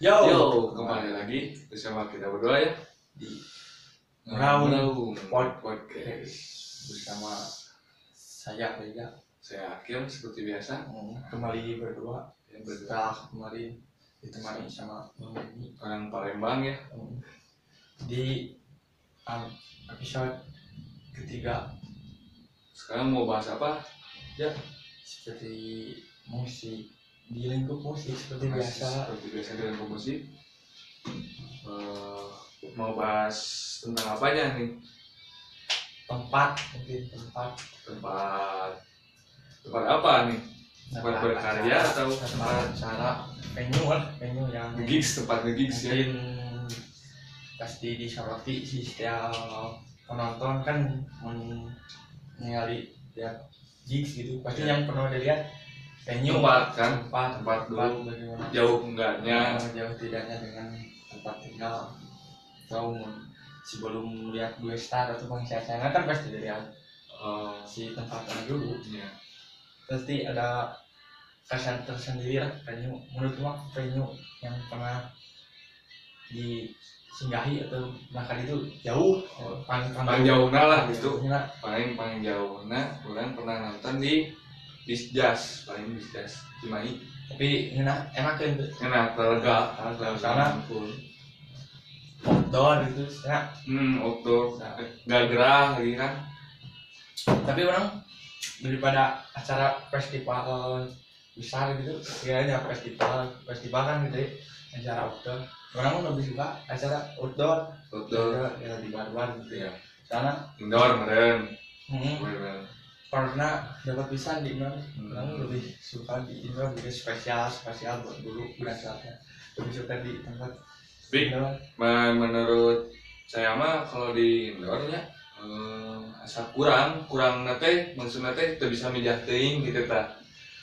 Yo, Yo, kembali lagi bersama kita berdua ya di Ngeraung Pod- podcast. Bersama saya Reza Saya Akim seperti biasa. Hmm, kembali berdua. Yang berdua. Setelah kemarin ditemani sama. Denny orang Palembang ya. Hmm, di um, episode ketiga. Sekarang mau bahas apa? seperti musik di lingkup musik seperti Masih biasa. Seperti biasa dengan musik. Eh, Mau bahas tentang apa aja nih? tempat mungkin tempat. Tempat Tempat apa nih? Tempat berkarya acara- atau tempat tempat acara. Venue lah venue yang gigs, tempat gigs ya. pasti disoroti sih setiap penonton kan mengali lihat gigs gitu. Pasti yang pernah dilihat venue Tempat kan? tempat Tempat dulu. bagaimana? Jauh enggaknya. Yang jauh tidaknya dengan tempat tinggal. Atau sebelum lihat gue star atau pengisian kan pasti dilihat eh, si tempatnya dulu. Ya. pasti ada kesan tersendiri lah venue. Menurut gua venue yang pernah disinggahi atau bahkan itu jauh. Paling Paling jauh lah gitu paling paling jauh nah orang pernah nonton di Disjas paling Disjas Cimahi tapi enak enak kan tuh enak terlega sana. outdoor gitu enak. Hmm outdoor. Nah. gak gerah lagi kan. Tapi orang daripada acara festival besar gitu kayaknya festival festival kan gitu ya, acara outdoor. Orang lebih suka acara outdoor. Outdoor. Ya di bar-bar gitu ya. Ya karena indoor meren hmm, karena dapat bisa di indoor Hmm. lebih suka di indoor jadi spesial spesial buat dulu berasalnya lebih suka di tempat men- menurut saya mah kalau di indoor ya eh, asa kurang kurang nate maksudnya teh tidak bisa mijah teuing gitu ta.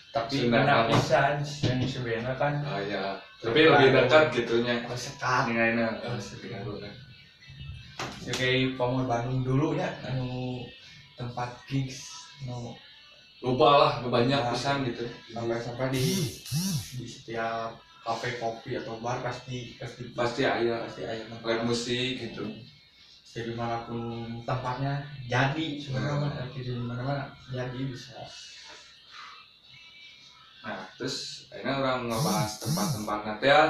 Tapi nama. bisa yang sebenarnya kan. Ah ya tapi lebih dekat gitunya. harus sekat. Ini enak Oh, sekitar. sebagai pemur Bandung dulu ya anu tempat gigs lupa lah banyak Nah. pisan gitu. sampai sampai di di setiap kafe kopi atau bar pasti pasti pasti ayah pasti ada live musik gitu. Jadi mana pun tempatnya jadi sebenarnya mah, di mana mana jadi bisa. Nah terus orang ngebahas tempat-tempat nanti. Ya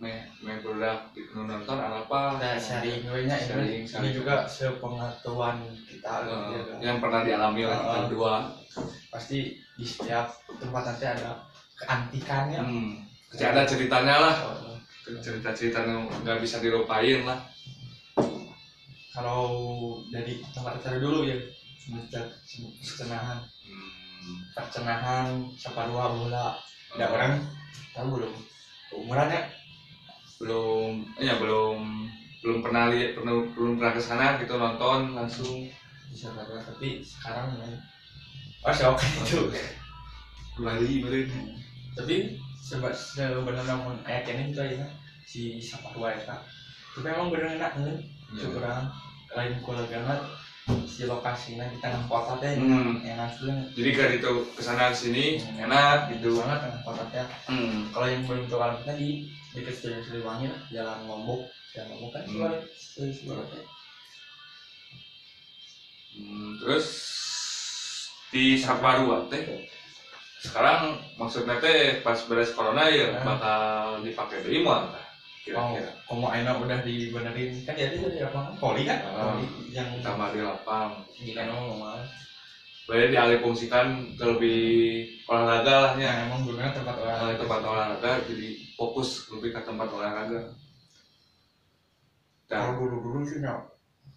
me me produk gitu nonton apa? Nah sharing nya ini, ini juga sepengetahuan kita. Eh, ya, kan. yang pernah dialami oleh kita Ah. berdua. pasti di setiap tempat nanti ada keantikannya. Hmm. Pasti ada ceritanya lah. Oh, cerita-cerita yang nggak bisa dilupain lah. Kalau dari tempat acara dulu ya semacam percenahan hmm. percenahan siapa dua bola ada orang tahu belum umurannya belum ya belum belum pernah lihat belum belum pernah ke sana gitu nonton langsung. Bisa berapa tapi sekarang ya oh shock itu. Kembali beli tapi seba sebenarnya mau ayat ini juga ya si dua ya kak. Tapi emang bener enak nih kurang lain kolega si lokasinya di tengah kota teh Hmm. enak tuh jadi kan itu ke sana sini Hmm. enak gitu banget tengah kota teh hmm. kalau yang belum tahu alamat tadi dekat Studio Siliwangi lah jalan Lombok jalan Lombok kan Hmm. Studio Siliwangi Hmm, terus di Saparua teh sekarang maksudnya teh pas beres corona ya bakal dipakai deui moal tah, Oh, kira-kira komo Aina udah dibenerin. Kan jadi dari apa? Poli kan? Ah. poli. yang tambah di lapang. Di kan normal Boleh dialih fungsikan ke lebih olahraga lah ya. Yang emang dulunya tempat Kalau olahraga tempat olahraga jadi fokus lebih ke tempat olahraga. Kalau dan dulu dulu sih ya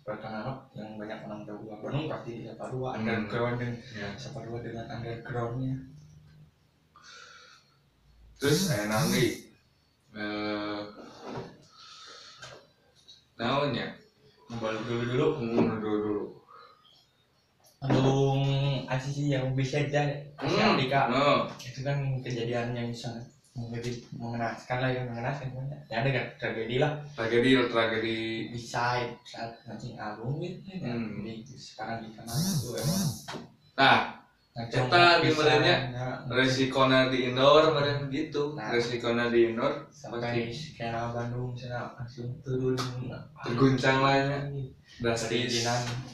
pertama yang banyak orang tahu gua. Bandung pasti di Saparua Hmm. underground dan ya. Saparua dengan undergroundnya. Terus saya nanti eh naonnya baru dulu dulu Hmm, dulu dulu. Bandung ACC yang bisa Asia Hmm, Afrika no. itu kan kejadian yang sangat mengenaskan lah yang mengenaskan ya ada kan tragedi lah. Tragedi tragedi. Bisa saat nanti album gitu ya. Hmm. sekarang di kanal itu emang nah Eta gimana Resikona di indoor meren gitu. Nah. Resikona di indoor sampai sekarang Bandung sana langsung turun terguncang lah ya. Drastis.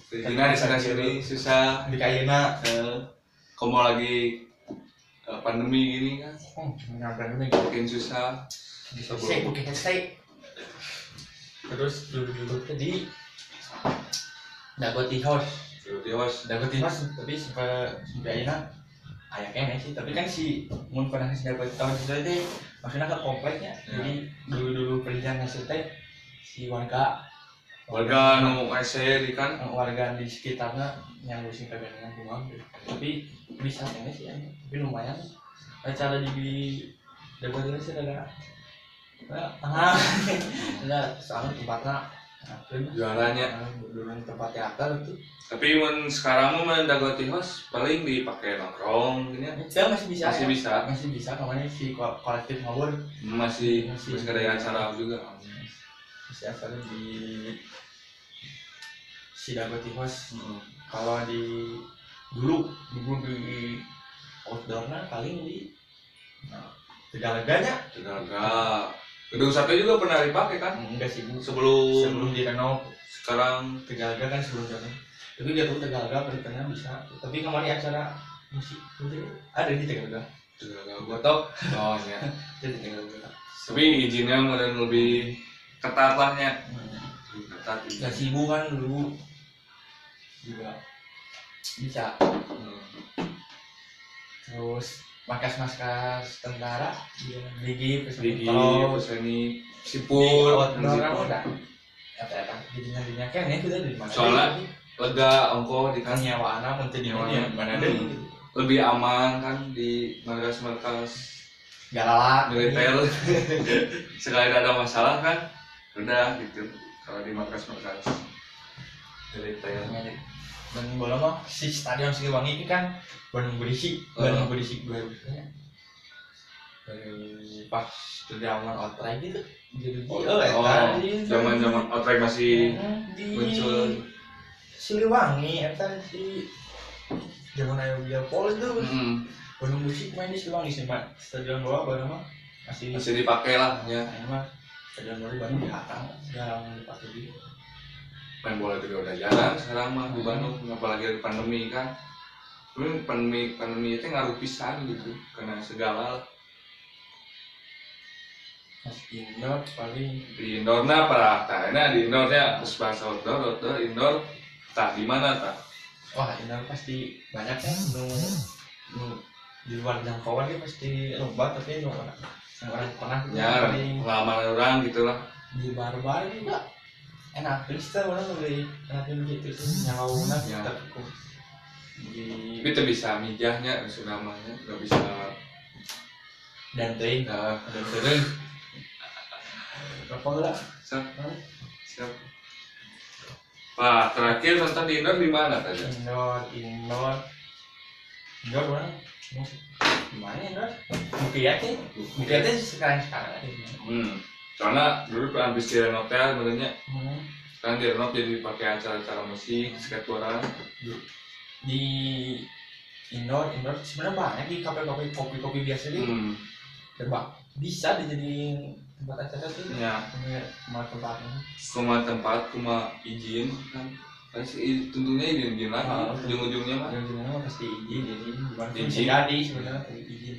perizinan di sana sini susah. di Kayena Eh, Kamu lagi eh, pandemi gini kan oh menyampaikan ini makin susah. saya bukan saya terus dulu dulu tadi Dagoti House Terus Dagoti House tapi sampai sampai Aina ayah kayaknya sih. Tapi kan si mun pernah si Dagoti House itu maksudnya kan kompleknya. Ya. jadi dulu dulu perizinan hasil teh si warga. Warga nu EC di kan? Warga di sekitarnya yang musim pegangan rumah tapi bisa ini sih ya. tapi lumayan. Eh, cara di dapat ini sih ada ah ada soalnya tempatnya jualannya. dulu tempat teater itu Tapi mun sekarang mah Dagoti House paling dipakai nongkrong gini ya. masih bisa Masih ya. bisa. masih bisa ke mana si ko- kolektif ngawur Masih Masih. masih ada acara juga. masih asal di si Dagoti House Hmm. kalau di dulu dulu di outdoornya paling di nah, tegalaganya Tenaga. Gedung sate juga pernah dipakai kan? enggak sih. Sebelum, sebelum direnov sekarang tegalaga kan sebelum direnov tapi dia tuh tegalaga beritanya bisa tapi kemarin acara musik ada di tegalaga Tenaga gua tau oh ya. itu di tegalaga Tapi izinnya modern lebih ketat lah ya. Hmm. Ketat. nggak sibuk kan dulu juga bisa Hmm. terus markas-markas tentara. Dia Digi Peseni, di Sipur, Sipur. didinya didinya kan ya kita dari mana? Soalnya lega ongko di kan. Nyawa anak di mana Nyawa di mana? deh lebih aman kan di markas-markas. Galak militer. Sekali ada masalah kan udah gitu. Kalau di markas-markas militer dan bola mah si stadion Siliwangi ini kan Bandung berisi Oh. Bandung berisi dua ribunya dari pas zaman outright gitu. Jadi oh, oh, oh zaman-zaman outright masih di muncul. Siliwangi eta si zaman ayo dia pol itu hmm, Bandung musik main di Siliwangi sih Pak. stadion bawah Bandung mah masih masih dipakai lah ya. Nah, ini mah stadion baru Bandung di Hatang jarang dipakai di main bola juga udah jarang sekarang mah di Bandung apalagi ada pandemi kan. Tapi pandemi pandemi itu ngaruh pisan gitu karena segala. Mas indoor paling di indoornya para nah di indoornya terus bahasa outdoor outdoor indoor tak di mana tak? Wah indoor pasti banyak kan nu nu di luar jangkauan dia pasti lomba tapi nu orang pernah ya pengalaman orang gitulah di bar-bar juga enak terus kita orang lebih enak gitu sih? Nyawaunan Ya. tapi kok. Di tapi itu bisa mijahnya sudah mahnya nggak bisa dan teh nggak dan terus apa enggak siap. Siap Pak, terakhir nonton di indoor di mana tadi? indoor indoor. Indoor orang gimana indoor. Bukti aja bukti aja sekarang sekarang aja. Hmm. Soalnya dulu kan habis direnov teh sebenarnya Hmm. kan direnov jadi pakai acara-acara musik, skateboard. di indoor indoor sebenarnya banyak di kafe-kafe kopi-kopi biasa di Hmm. coba bisa dijadiin tempat acara tuh Ya, punya tempat kuma tempat, kuma izin kan. Pasti tentunya izin-izin lagi, Ah, ujung-ujungnya mah. gimana mah pasti izin jadi bukan Izin. jadi sebenarnya izin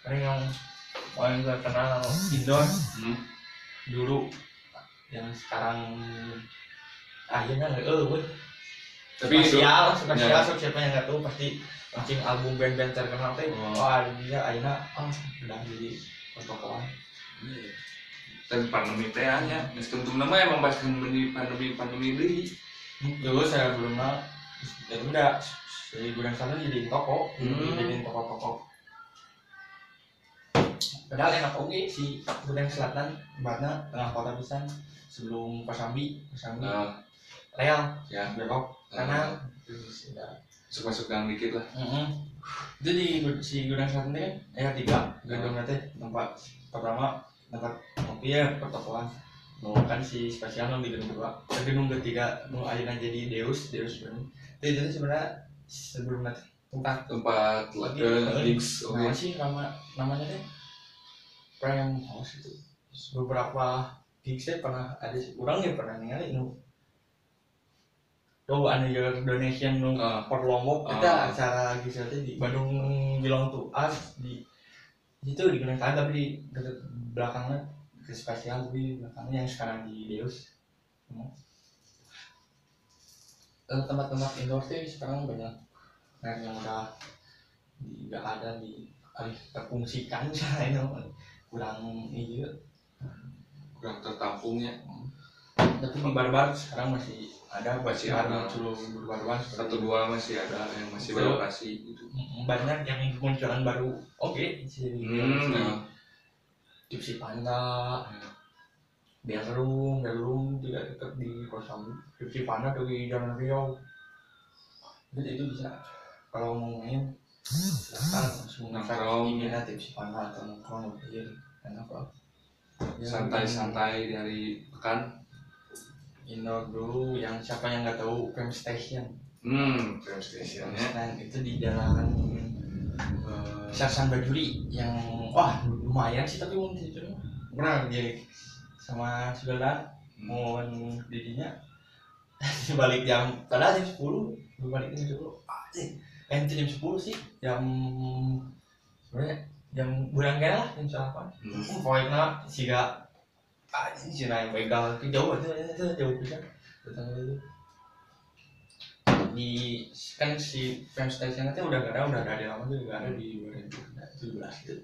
karena yang paling gue kenal indoor Hmm. Dulu yang sekarang akhirnya nggak eh gue Tapi itu spesial spesial Ya. siapa yang nggak tahu pasti launching album band-band terkenal teh Oh. wah dia akhirnya ah udah jadi protokolan dan pandemi teh hanya, tentu nama emang pas pandemi pandemi pandemi deui. dulu saya belum itu udah dari gudang sana jadi toko Hmm. jadi toko-toko padahal enak oke si gudang selatan tempatnya tengah kota pisan sebelum Pasambi Pasambi Nah, real. Ya, belok udah masuk-masuk gang dikit lah. Mm-mm. itu di gud- si gudang selatan ini kan ada tiga. Gedung nanti tempat pertama tempat kopi ya pertokoan mau kan si spesial di gedung dua ke gedung ketiga mau akhirnya jadi Deus Deus Bandung itu jadi sebenarnya sebelum nanti tempat. Tempat Lagi, eh, eh, gigs oke sih nama namanya deh Prime House itu beberapa gigsnya pernah ada sih. Orang ya pernah ningali nu Oh, anu your donation nu Ah. per lombok. Ah. kita acara gigs itu di Bandung Gilong tuh as di itu di Kementerian tapi di belakangnya ke spesial tapi di belakangnya yang sekarang di Deus. Eh, tempat-tempat indoor sih sekarang banyak. Yang udah nggak ada di alih terfungsikan itu kurang iya kurang tertampungnya tapi di barbar sekarang masih ada Masih ada. muncul barbar satu dua masih ada yang masih berlokasi gitu. Banyak yang munculan baru. Oke jadi hmm. Tipsi Panda Belrum Belrum juga dekat di kosan Tipsi Panda tuh di Jalan Riau. Jadi itu bisa. Kalau mau main silakan langsung Nongkrong. ini lah Tipsi Panda atau nongkrong gitu lah Ya, santai-santai dari pekan. indoor dulu yang siapa yang nggak tahu Fem Station. Hmm Fem film stationnya Station itu di jalan eh, Sarsan Bajuri yang wah lumayan sih tapi mungkin itu. Pernah dia sama saudara mau didinya. Balik jam padahal jam sepuluh balik jam sepuluh. Eh jam sepuluh sih jam sebenarnya jam bulan kira lah jam delapan hmm. pokoknya sih gak anjing sih naik begal ke jauh aja aja jauh bisa datang dulu. Di kan si fans station itu udah gak ada udah ada di lama tuh udah ada di 2017 itu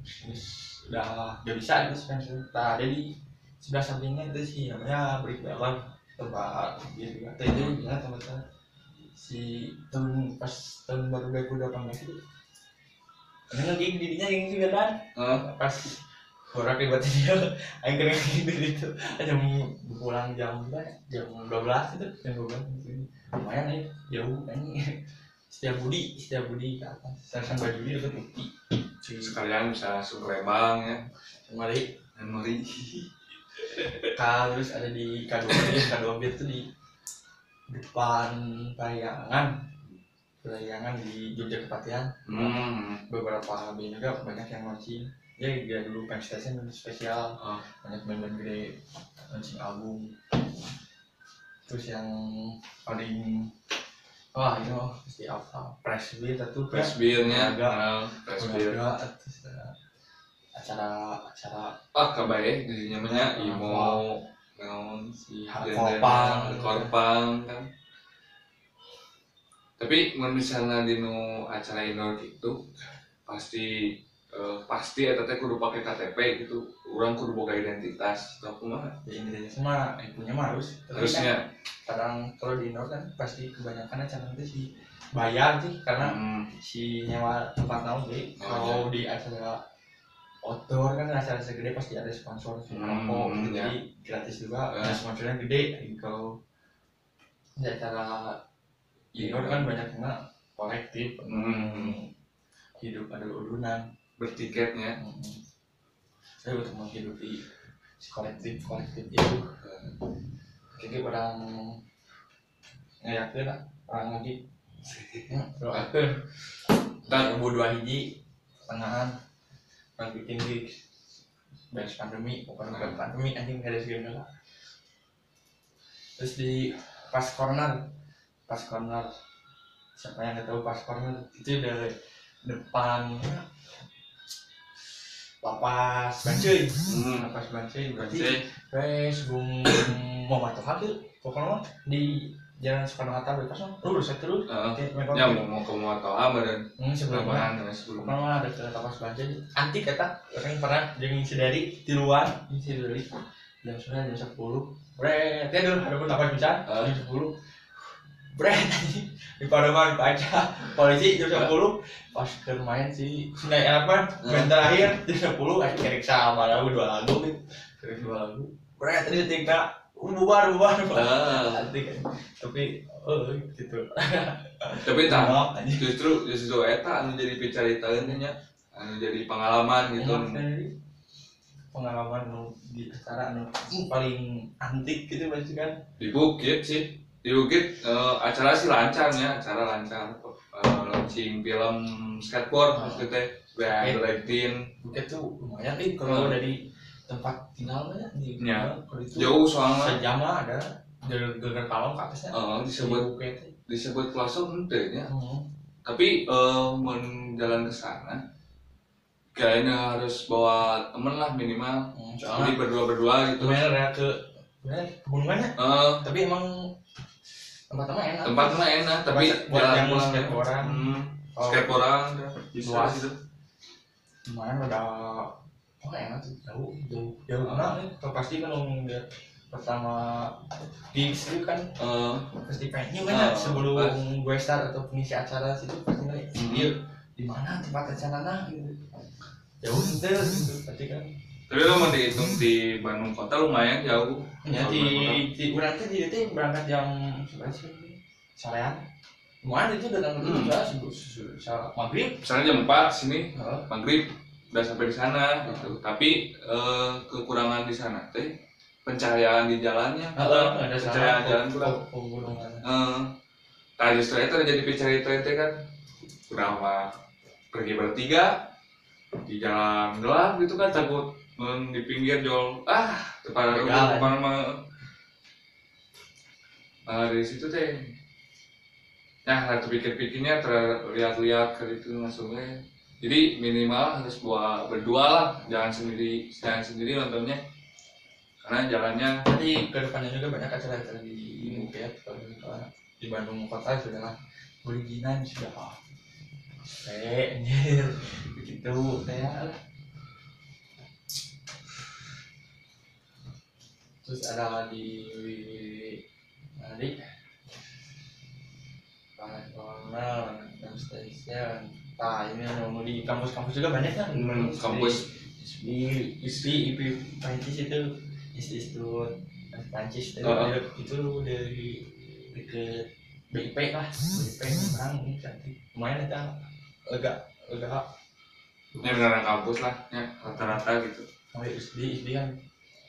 terus udah gak bisa itu fans station. nah ada di sebelah sampingnya itu sih namanya break balon tempat dia juga. Itu juga tempat si tahun pas tahun baru 2018 itu ini lagi dirinya yang juga kan pas orang ribet dia aing kena gitu itu. Jam pulang jam berapa ya? jam 12 itu jam 12 lumayan nih jauh kan setiap budi setiap budi ke atas. Sarsan baju dia dekat bukti sekalian bisa langsung ke Lembang ya kembali dan meri K terus ada di K2 bir K2 bir itu di depan Parayangan Parayangan di Jogja Kepatihan. Hmm. beberapa band juga banyak yang launching. Ya dia dulu Pem Station spesial. Oh. banyak band-band gede launching album. Terus yang paling wah ini mah pasti apa press beat itu press beer-nya Agak. eh, press beer ada acara acara. Ah kabae dirinya namanya imo naon si Korpang korpang kan. Tapi misalnya di nu acara indoor gitu pasti eh, pasti eta teh kudu pakai KTP gitu. Urang kudu boga identitas atau kumaha. ya intinya semua yang punya mah harus Tapi kan Harusnya kadang kalau di indoor kan pasti kebanyakan acara itu sih bayar sih karena hmm, si nyewa tempat naon sih Oh, kalau di acara outdoor kan acara segede pasti ada sponsor Hmm, rokok gitu ya. jadi gratis juga Ya. nah, sponsornya gede kalau di acara indoor kan banyak yang kolektif. Hmm. hidup ada urunan bertiketnya. Saya untuk menghidupi si kolektif kolektif itu. Kayak orang ngayakin lah orang lagi. Doakan Dan- dan dua hiji tengahan orang bikin gigs. Beres pandemi bukan pandemi anjing gak ada segala terus di pas corner pas corner. Siapa yang tahu pas corner? Itu dari depan. Lapas. Bancuy hmm. lapas bancuy berarti Wes, bung mau matu hasil pokoknya di jalan Soekarno Hatta bebas mah lurus aja terus. Oke, memang ya mau mau ke motor apa dan hmm, sebelumnya. Lapangan ya sebelum pokoknya mah ada kereta pas bancuy antik kata orang pernah jeung si dari di luar si dari jam sudah jam sepuluh. Bre dulu ada pun lapan bisa. Jam sepuluh bre tadi di Pademan baca. Polisi jam sepuluh. Pas ke main si Sungai apa main terakhir jam sepuluh. Eh kerek sama lagu dua lagu gitu kerek dua lagu. Bre tadi tinggal bubar bubar Ah, tapi oh gitu. Tapi tak justru justru eta anu jadi picaritaeun nya anu jadi pengalaman gitu. Dari pengalaman nu di acara nu hmm, paling antik gitu pasti kan. Di bukit sih di bukit eh, acara sih lancar ya acara lancar Eh, launching film skateboard Ah. gitu teh ya Eh. Bukit tuh lumayan nih kalau Hmm. dari tempat tinggalnya di Ya. itu jauh soalnya sejam lah ada dari geger kalong ke atasnya eh, disebut disebut plaza ente nya Hmm. tapi eh men jalan ke sana kayaknya harus bawa temen lah minimal Hmm, jadi soalnya berdua berdua gitu lumayan ada ke pegunungannya Eh, tapi emang tempat-tempat enak. Tempatnya enak tapi buat jalan yang pulang skateboardan. hmm, Oh, skateboardan bisa Luas. gitu lumayan udah oh enak tuh jauh jauh jauh. Nah nih Kalau pasti kan ngeliat pertama gigs itu kan Eh, pasti pengen. Kan Ah, ya, sebelum gue start atau pengisi acara situ pasti nanya Hmm. dia di mana tempat acara nah gitu. Jauh bener gitu pasti kan. Tapi kalau mau dihitung di Bandung kota lumayan jauh. Ya di di berarti di itu berangkat jam sorean lumayan itu datang ke Hmm. maghrib misalnya jam 4 sini Heeh. maghrib udah sampai di sana gitu. Tapi eh, kekurangan di sana teh pencahayaan di jalannya Heeh, ada pencahayaan jalan kurang? pegunungan Eh, nah justru itu jadi pencari tren kan? Berapa pergi bertiga di jalan gelap gitu kan takut men, di pinggir jol ah depan Begal, depan mah nah, dari situ teh nah satu pikir-pikirnya terlihat-lihat ke itu langsungnya. Jadi minimal harus bawa berdua lah jangan sendiri jangan sendiri nontonnya. Karena jalannya Nanti ke depannya juga banyak acara-acara di kalau misalnya di Bandung kota sudah lah. Perizinan sudah. Eh anjir begitu saya terus ada di tadi Panel dan station nah ini mau di kampus-kampus juga banyak kan? Hmm, kampus. di ISPI IP Prancis itu Institut Prancis itu Oh, oh. itu dari deket BIP lah. BIP memang ini cantik. Lumayan itu agak agak ini beneran kampus lah ya rata-rata gitu. Mau ISPI ISPI kan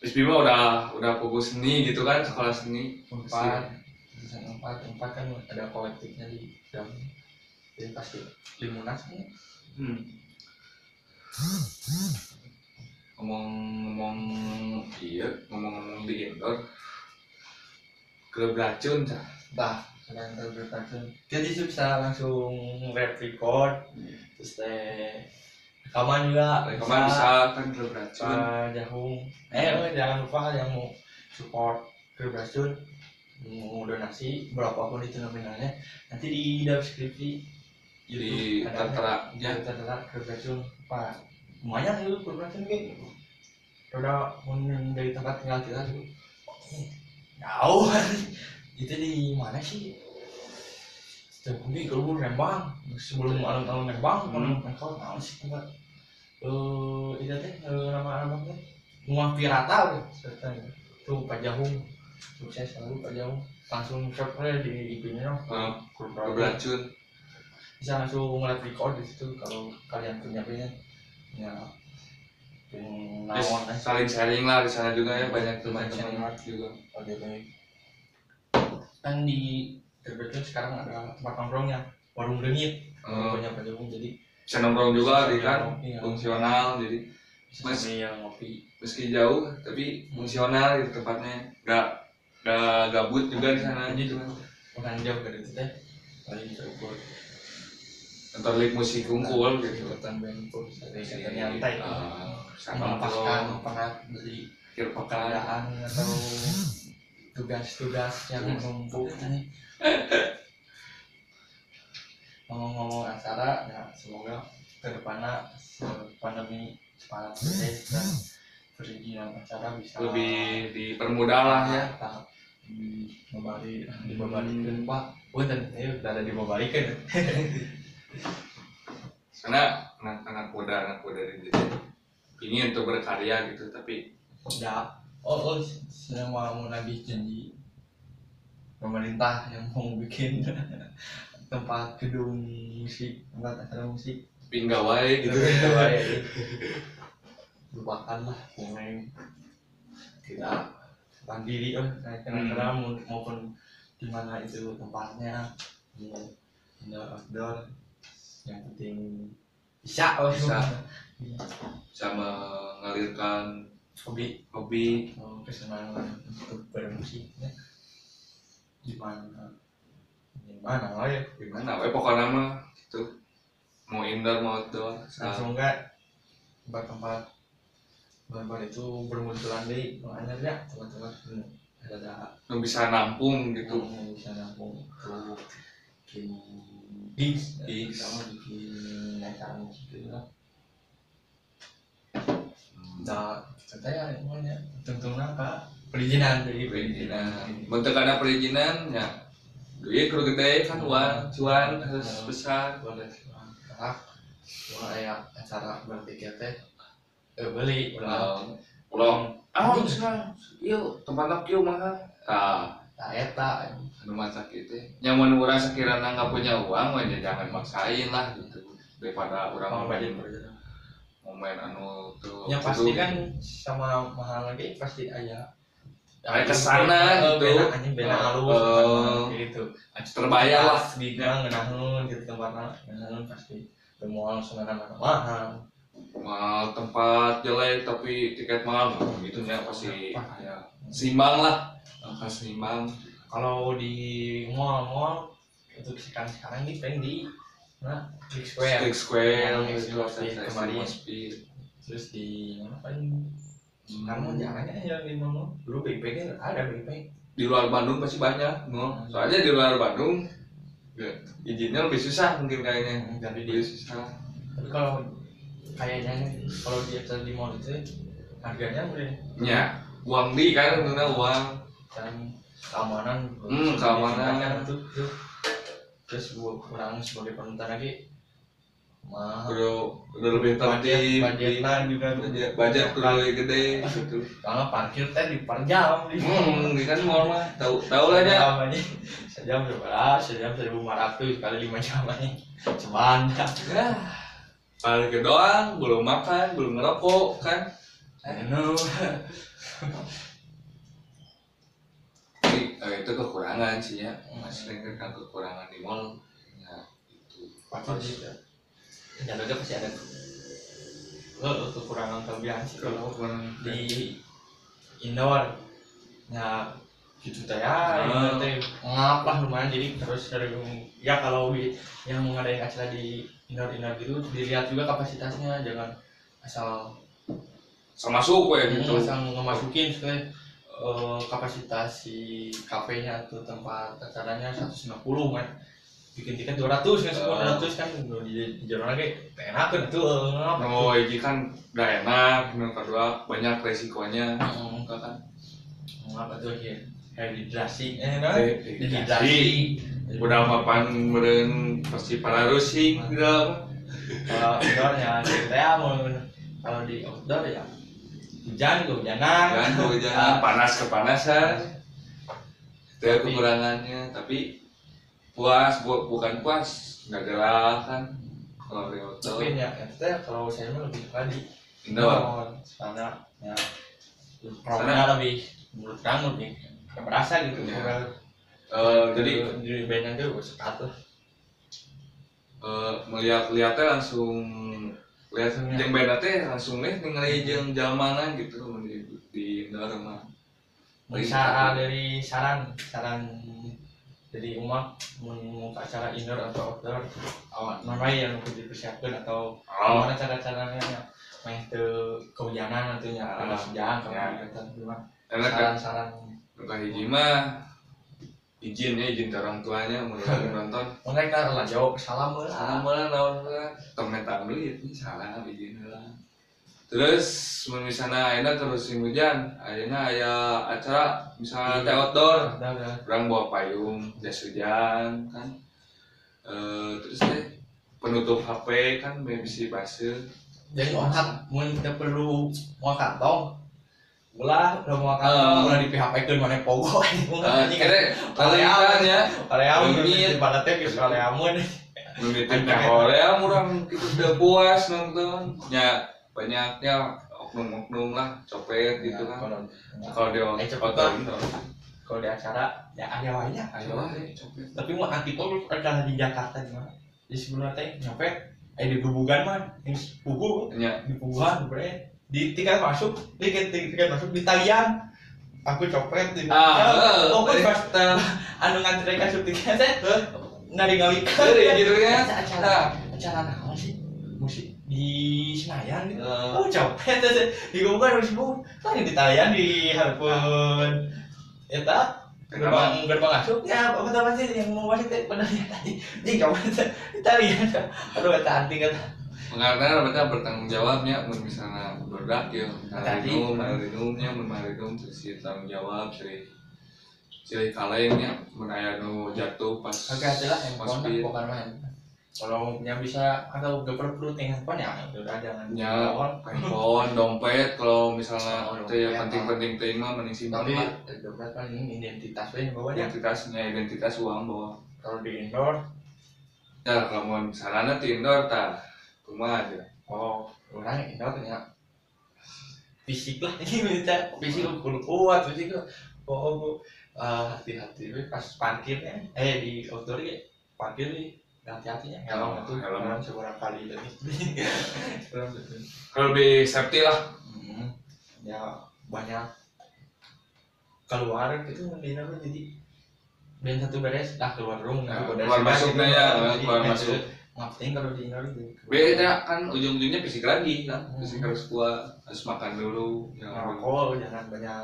SPI mah udah udah fokus seni gitu kan sekolah seni? Empat. Jurusan empat. Empat kan ada kolektifnya di dalam jadi pasti di munas kan hmm. ngomong-ngomong iya ngomong-ngomong di indoor klub racun cah bah kalian tahu berkacun jadi bisa langsung record terus teh rekaman juga? Rekaman bisa kan klub racun Jahung eh oh, jangan lupa yang mau support Brasun mau donasi berapapun itu nominalnya nanti di deskripsi di ada tertera ya. Tertera ke Brasun Pak lumayan itu Brasun kayak udah mun dari tempat tinggal kita tuh jauh. Itu di mana sih? Tapi kalau Lembang sebelum alun-alun Lembang Hmm. kan kau tahu sih tempat eh itu teh eh, nama nama teh rumah pirata ceritanya tuh Pak Jahung sukses selalu Pak Jahung langsung aja di IP-nya Eh, klub klub Racun. racun bisa langsung ngeliat record di situ kalau kalian punya punya ya eh saling sharing lah di sana juga ya banyak Teman teman-teman sharing. juga Oke baik. Kan di Terbetul sekarang ada tempat nongkrongnya warung dengit Eh, banyak Pak Jahung jadi bisa nongkrong juga di kan? Iya. fungsional jadi ngopi. meski jauh tapi fungsional gitu tempatnya. Nggak nggak gabut juga di sana gitu kan bukan jauh dari itu teh paling bisa ukur nonton live musik kumpul gitu. bengkul dari kata nyantai. Ah, sama melepaskan penat dari pekerjaan atau tugas-tugas yang menumpuk ngomong-ngomong acara ya semoga ke depannya pandemi cepat selesai dan perizinan acara bisa lebih dipermudah lah ya. di Babari di Babarikan Pak Punten ya udah ada di Babarikan karena anak-anak muda anak muda di sini ingin untuk berkarya gitu tapi ya oh, oh sedang mau nagih janji pemerintah yang mau bikin tempat gedung musik tempat acara musik. Tapi nggak wae gitu lupakanlah pemain. Tidak mandiri oh karena maupun di mana itu tempatnya. Mau indoor outdoor. Yang penting bisa oh Bisa. Iya. bisa mengalirkan hobi. Hobi. Oh, kesenangan untuk bermusik ya. gimana gimana lah ya gimana we pokoknya mah gitu. Mau indoor mau outdoor langsung enggak tempat-tempat barbar itu bermunculan deh makanya ya teman-teman hmm, ada ada. Nu bisa nampung itu gitu bisa nampung. Tuh bikin gigs Gigs. sama bikin acara musik gitu lah. Nah kita ya semuanya tentu nangka. Perizinan dari perizinan. Bentuk ada perizinan ya duit kudu gede kan uang cuan harus besar. Boleh. Ah kayak acara bertiket teh eh beli ulang. Ulang. Ah bisa. Yuk tempat kieu mahal. Ah. Tak eta. Anu masak itu nyamun orang sekiranya nggak punya uang wah ya jangan maksain lah gitu. Daripada orang mau budget perjalanan mau main anu tuh yang pasti kan sama mahal lagi pasti aja Kayak ke sana gitu. beda anjing beda Oh, halus oh. gitu. Terbayar lah. di gang ngenaheun gitu tempatna ngenaheun pasti bermual sebenarnya mahal. Mahal tempat jelek tapi tiket mahal. Nah, gitu ya pasti ya. seimbang lah. Angka seimbang? Kalau di mall-mall itu sekarang sekarang di pengen di nah Big Square. Stick Square Yang gitu, kemarin. Terus di mana paling kamu jarang ya yang di mall. Dulu Bang kan ada Bang di luar Bandung pasti banyak. No? soalnya di luar Bandung ya, izinnya lebih susah mungkin kayaknya. Tapi di lebih susah. tapi kalau kayaknya kalau di acara di mall itu harganya udah ya uang di kan tentunya uang. Dan keamanan. Hmm, keamanan. kan itu, itu. terus buat kurang sebagai penonton lagi mahal udah udah lebih tertib budgetnya juga budget budget kudu lebih gede gitu. Kalau parkir teh di per jam hmm kan mall mah tahu tahu lah ya Sejam aja. Sejam berapa? Sejam seribu lima ratus kali lima jam aja. Sebanyak. Ya parkir doang belum makan belum ngerokok kan? Anu eh, itu kekurangan sih ya. Masih kan kekurangan di mall. Ya itu. Pasti gitu ya ada pasti ada. Lo kekurangan kelebihan sih kalau di indoor. Ya gitu teh ya Ah. teh ngapah lumayan jadi terus dari ya kalau di yang mengadain acara di indoor indoor gitu dilihat juga kapasitasnya jangan asal sama masuk ya gitu gitu. asal ngemasukin sekali eh, kapasitas si kafenya atau tempat acaranya 150 kan bikin tiket 200 kan Ah. 200 kan. di, di jalan lagi enak kan itu oh ini kan udah enak yang kedua banyak resikonya. Hmm. enggak kan. Ngapa tuh ya dehidrasi. Eh nah Dehidrasi. dehidrasi. Udah mapan meren pasti para rusing gitu. Apa kalau indoor ya kita ya mau kalau di outdoor ya hujan kehujanan. Kan tuh jangan panas kepanasan. Itu ya Tapi- kekurangannya tapi puas bu bukan puas nggak gerak kan kalau di outdoor tapi ya ya kalau saya mah lebih suka di indoor. karena ya. Programnya lebih menurut kamu lebih berasa gitu Ya. Bukan Eh, jadi di aja gue sekat tuh eh, melihat-lihatnya langsung lihat ya. yang beda teh langsung nih ningali jeung jalmana gitu di di indoor mah. Bisa dari saran saran dari umat mau acara indoor atau outdoor awak mana yang perlu dipersiapkan atau oh. gimana cara caranya ya main ke kehujanan nantinya panas hujan kalau saran-saran. Nuka hiji mah izin ya izin ke orang tuanya lagi nonton. Mereka lah jawab salam salam lah lah naon lah. Temetan dulu ya ini salah izin lah terus misalnya ayeuna terus hujan ayeuna aya acara misalnya teh outdoor. Udah orang bawa payung jas hujan kan. Eh terus teh penutup HP kan bisa basah jadi orang mau kita perlu mau kantong. Ulah udah mau kantong ulah di PHP kan mana pogo. Eh, kira kalian ya. Leungit. di pada teh geus kaleamun Memitin Korea orang kita udah puas nonton. Ya banyaknya oknum-oknum lah copet gitu kan. Kalau kalau dia Eh, lah. indoor kalau di acara ya ada wanya copet. tapi mau anti pol acara di Jakarta gimana di sebelah teh nyopet. Eh di gubugan mah yang pugu nya di puguhan bre di tiket masuk tiket tiket masuk di talian aku copet di ah oh eh, pas anu ngantri kasih tiket teh nari ngalik Iya, gitu ya. acara acara apa sih? Musik di Senayan? Gitu Eh, oh copet di gubugan harus bu. Tadi di talian di harapun eta gerbang gerbang masuk? Ya apa teman sih? Yang mau masuk teh pada lihat tadi. Jing copet di talian aduh kata anting kata pengarna mereka bertanggung jawabnya misalnya berdak ya. Tadi. marinum marinumnya marinum si tanggung jawab ciri ciri kalengnya. Mun aya nu jatuh pas Oke, adalah handphone Speed. bukan main. Kalau punya bisa atau gak perlu perlu tinggal handphone ya? Udah jangan. Ya. Handphone. dompet kalau misalnya Oh, itu ya penting-penting ting mah mending simpan Tapi dompet kan ini identitas lain bawa identitasnya identitas uang bawa. Kalau di indoor, ya kalau mau sarana ti indoor tah kumaha aja. Oh orang indoor ternyata fisik lah. Ini minta fisik lu kudu kuat fisik oh bu. Eh, hati-hati pas parkirnya eh di outdoor ya parkir nih hati-hatinya helm itu Helm. helm seberapa kali itu. kalau lebih safety lah. Hmm, ya banyak keluar gitu mendina tuh jadi dan satu beres dah keluar rumah Ya, keluar keluar masuknya ya, keluar masuk. ngapain kalau di Indo gitu? Beda kan ujung-ujungnya fisik lagi kan. Hmm. fisik harus kuat harus makan dulu. Jangan dulu ngerokok jangan banyak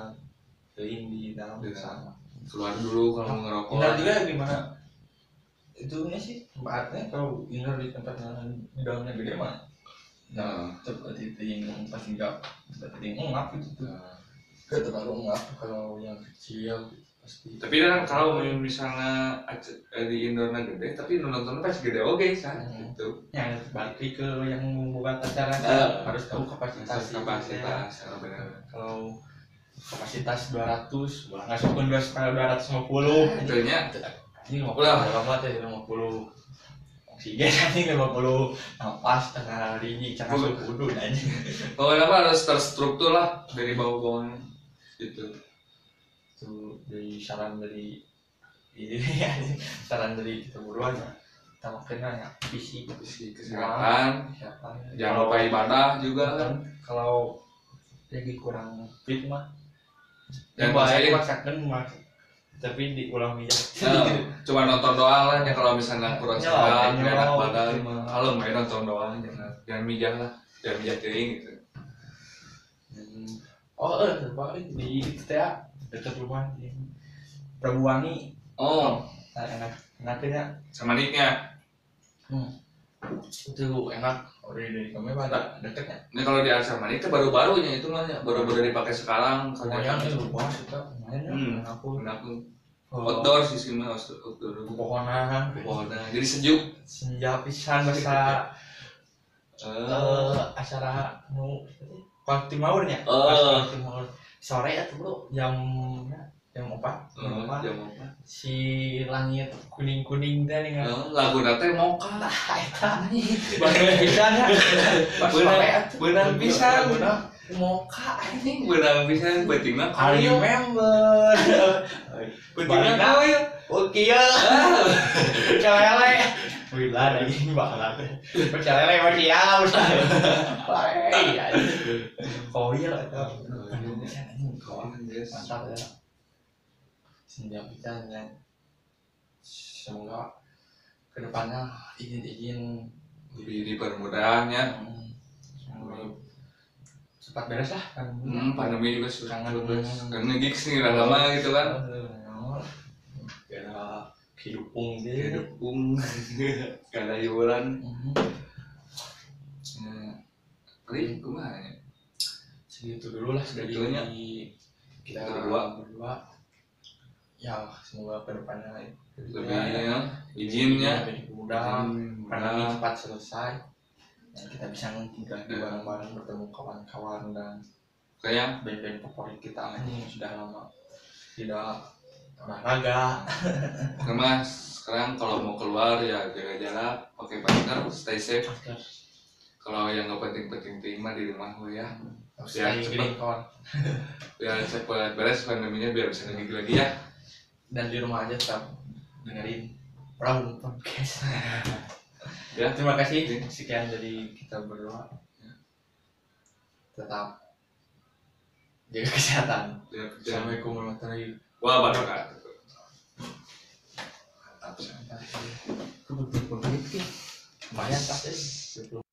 kein di dalam Di sana. Keluar dulu kalau mau ngerokok. Indo juga gimana itu sih tempatnya kalau Indo di tempat yang di dalamnya gede mah nah seperti itu yang pasti enggak seperti yang ngap gitu tuh. Nah, Gak terlalu ngap kalau yang kecil pasti. Tapi kan kalau misalnya eh, di Indonesia gede tapi nonton pas gede oke kan Hmm. gitu. Yang balik ke yang membuat acara Eh, harus tahu kapasitas kapasitas benar. Kalau kapasitas 200 wah nggak sokun dua sekali 250 Itunya ini mau Ulah. berapa teh 50 oksigen ini 50 napas tengah hari ini cara Ulah. suhu kudu aja pokoknya apa harus terstruktur lah dari bawah-bawahnya gitu. Itu dari saran dari ini saran dari kita berdua ya kita makanya ya fisik Fisik, kesehatan kesehatan jangan lupa ibadah juga kan. Kan kalau lagi kurang fit mah yang baik masakan mas tapi diulang aja Nah, cuma nonton doang lah ya kalau misalnya kurang Ya, sehat ya, nggak enak ya, badan. kalau main nonton doang jangan jangan mijah lah jangan mijah teuing gitu. Hmm. oh eh terbalik di itu teh ya, dekat rumah di Prabuwangi oh. Nah, enak enaknya. Sama niknya itu enak udah dari pada dekatnya ini kalau di Arsama itu baru-barunya itu mah ya, baru-baru dipakai sekarang lumayan kan ya luas itu lumayan ya. Hmm. aku. tuh. Oh, outdoor sih sih mah outdoor. Pepohonan Pohonnya. jadi sejuk. Senja pisan bahasa Eh, eh acara nu pas timurnya Oh. pas timur. Sore ya tuh bro. Jam jam empat jam eh, empat jam apa si langit kuning kuning teh nih Eh, lagu nate moka Nah, eta Bener pisan ya. Pas Bener- bener. Bener. Moka anjing. benang bisa betina I koyo remember. betina Oke ya. Celele. Wila anjing banget. Celele masih ya usah. Hei. Koil eta. Indonesia anjing koil. Mantap ya. Senja pisan ya. Semoga ke depannya izin-izin lebih dipermudahnya Hmm, semoga cepat beres lah kan. Hmm, pandemi juga sudah terus. Karena gigs nih udah lama gitu kan. Kira hidupung gitu hidupung gak ada hiburan. Ya. Kumaha ya segitu dulu lah Segitunya. kita Kita berdua. berdua ya semoga ke depannya lebih ya izinnya. Lebih mudah pandemi cepat selesai. Dan kita bisa tinggal di bareng-bareng bertemu kawan-kawan dan kayak? band-band favorit kita ini yang sudah lama tidak olahraga karena sekarang kalau mau keluar ya jaga jarak pakai masker stay safe. Kalau yang nggak penting-penting ting mah di rumah lo ya. Ya, giling kawan. Biar cepat beres pandeminya biar bisa lagi lagi ya dan di rumah aja tetap dengerin Brown Podcast. Ya terima kasih. Sekian dari kita berdua. Tetap jaga kesehatan. Ya, ya. assalamualaikum warahmatullahi wabarakatuh lumayan tas deh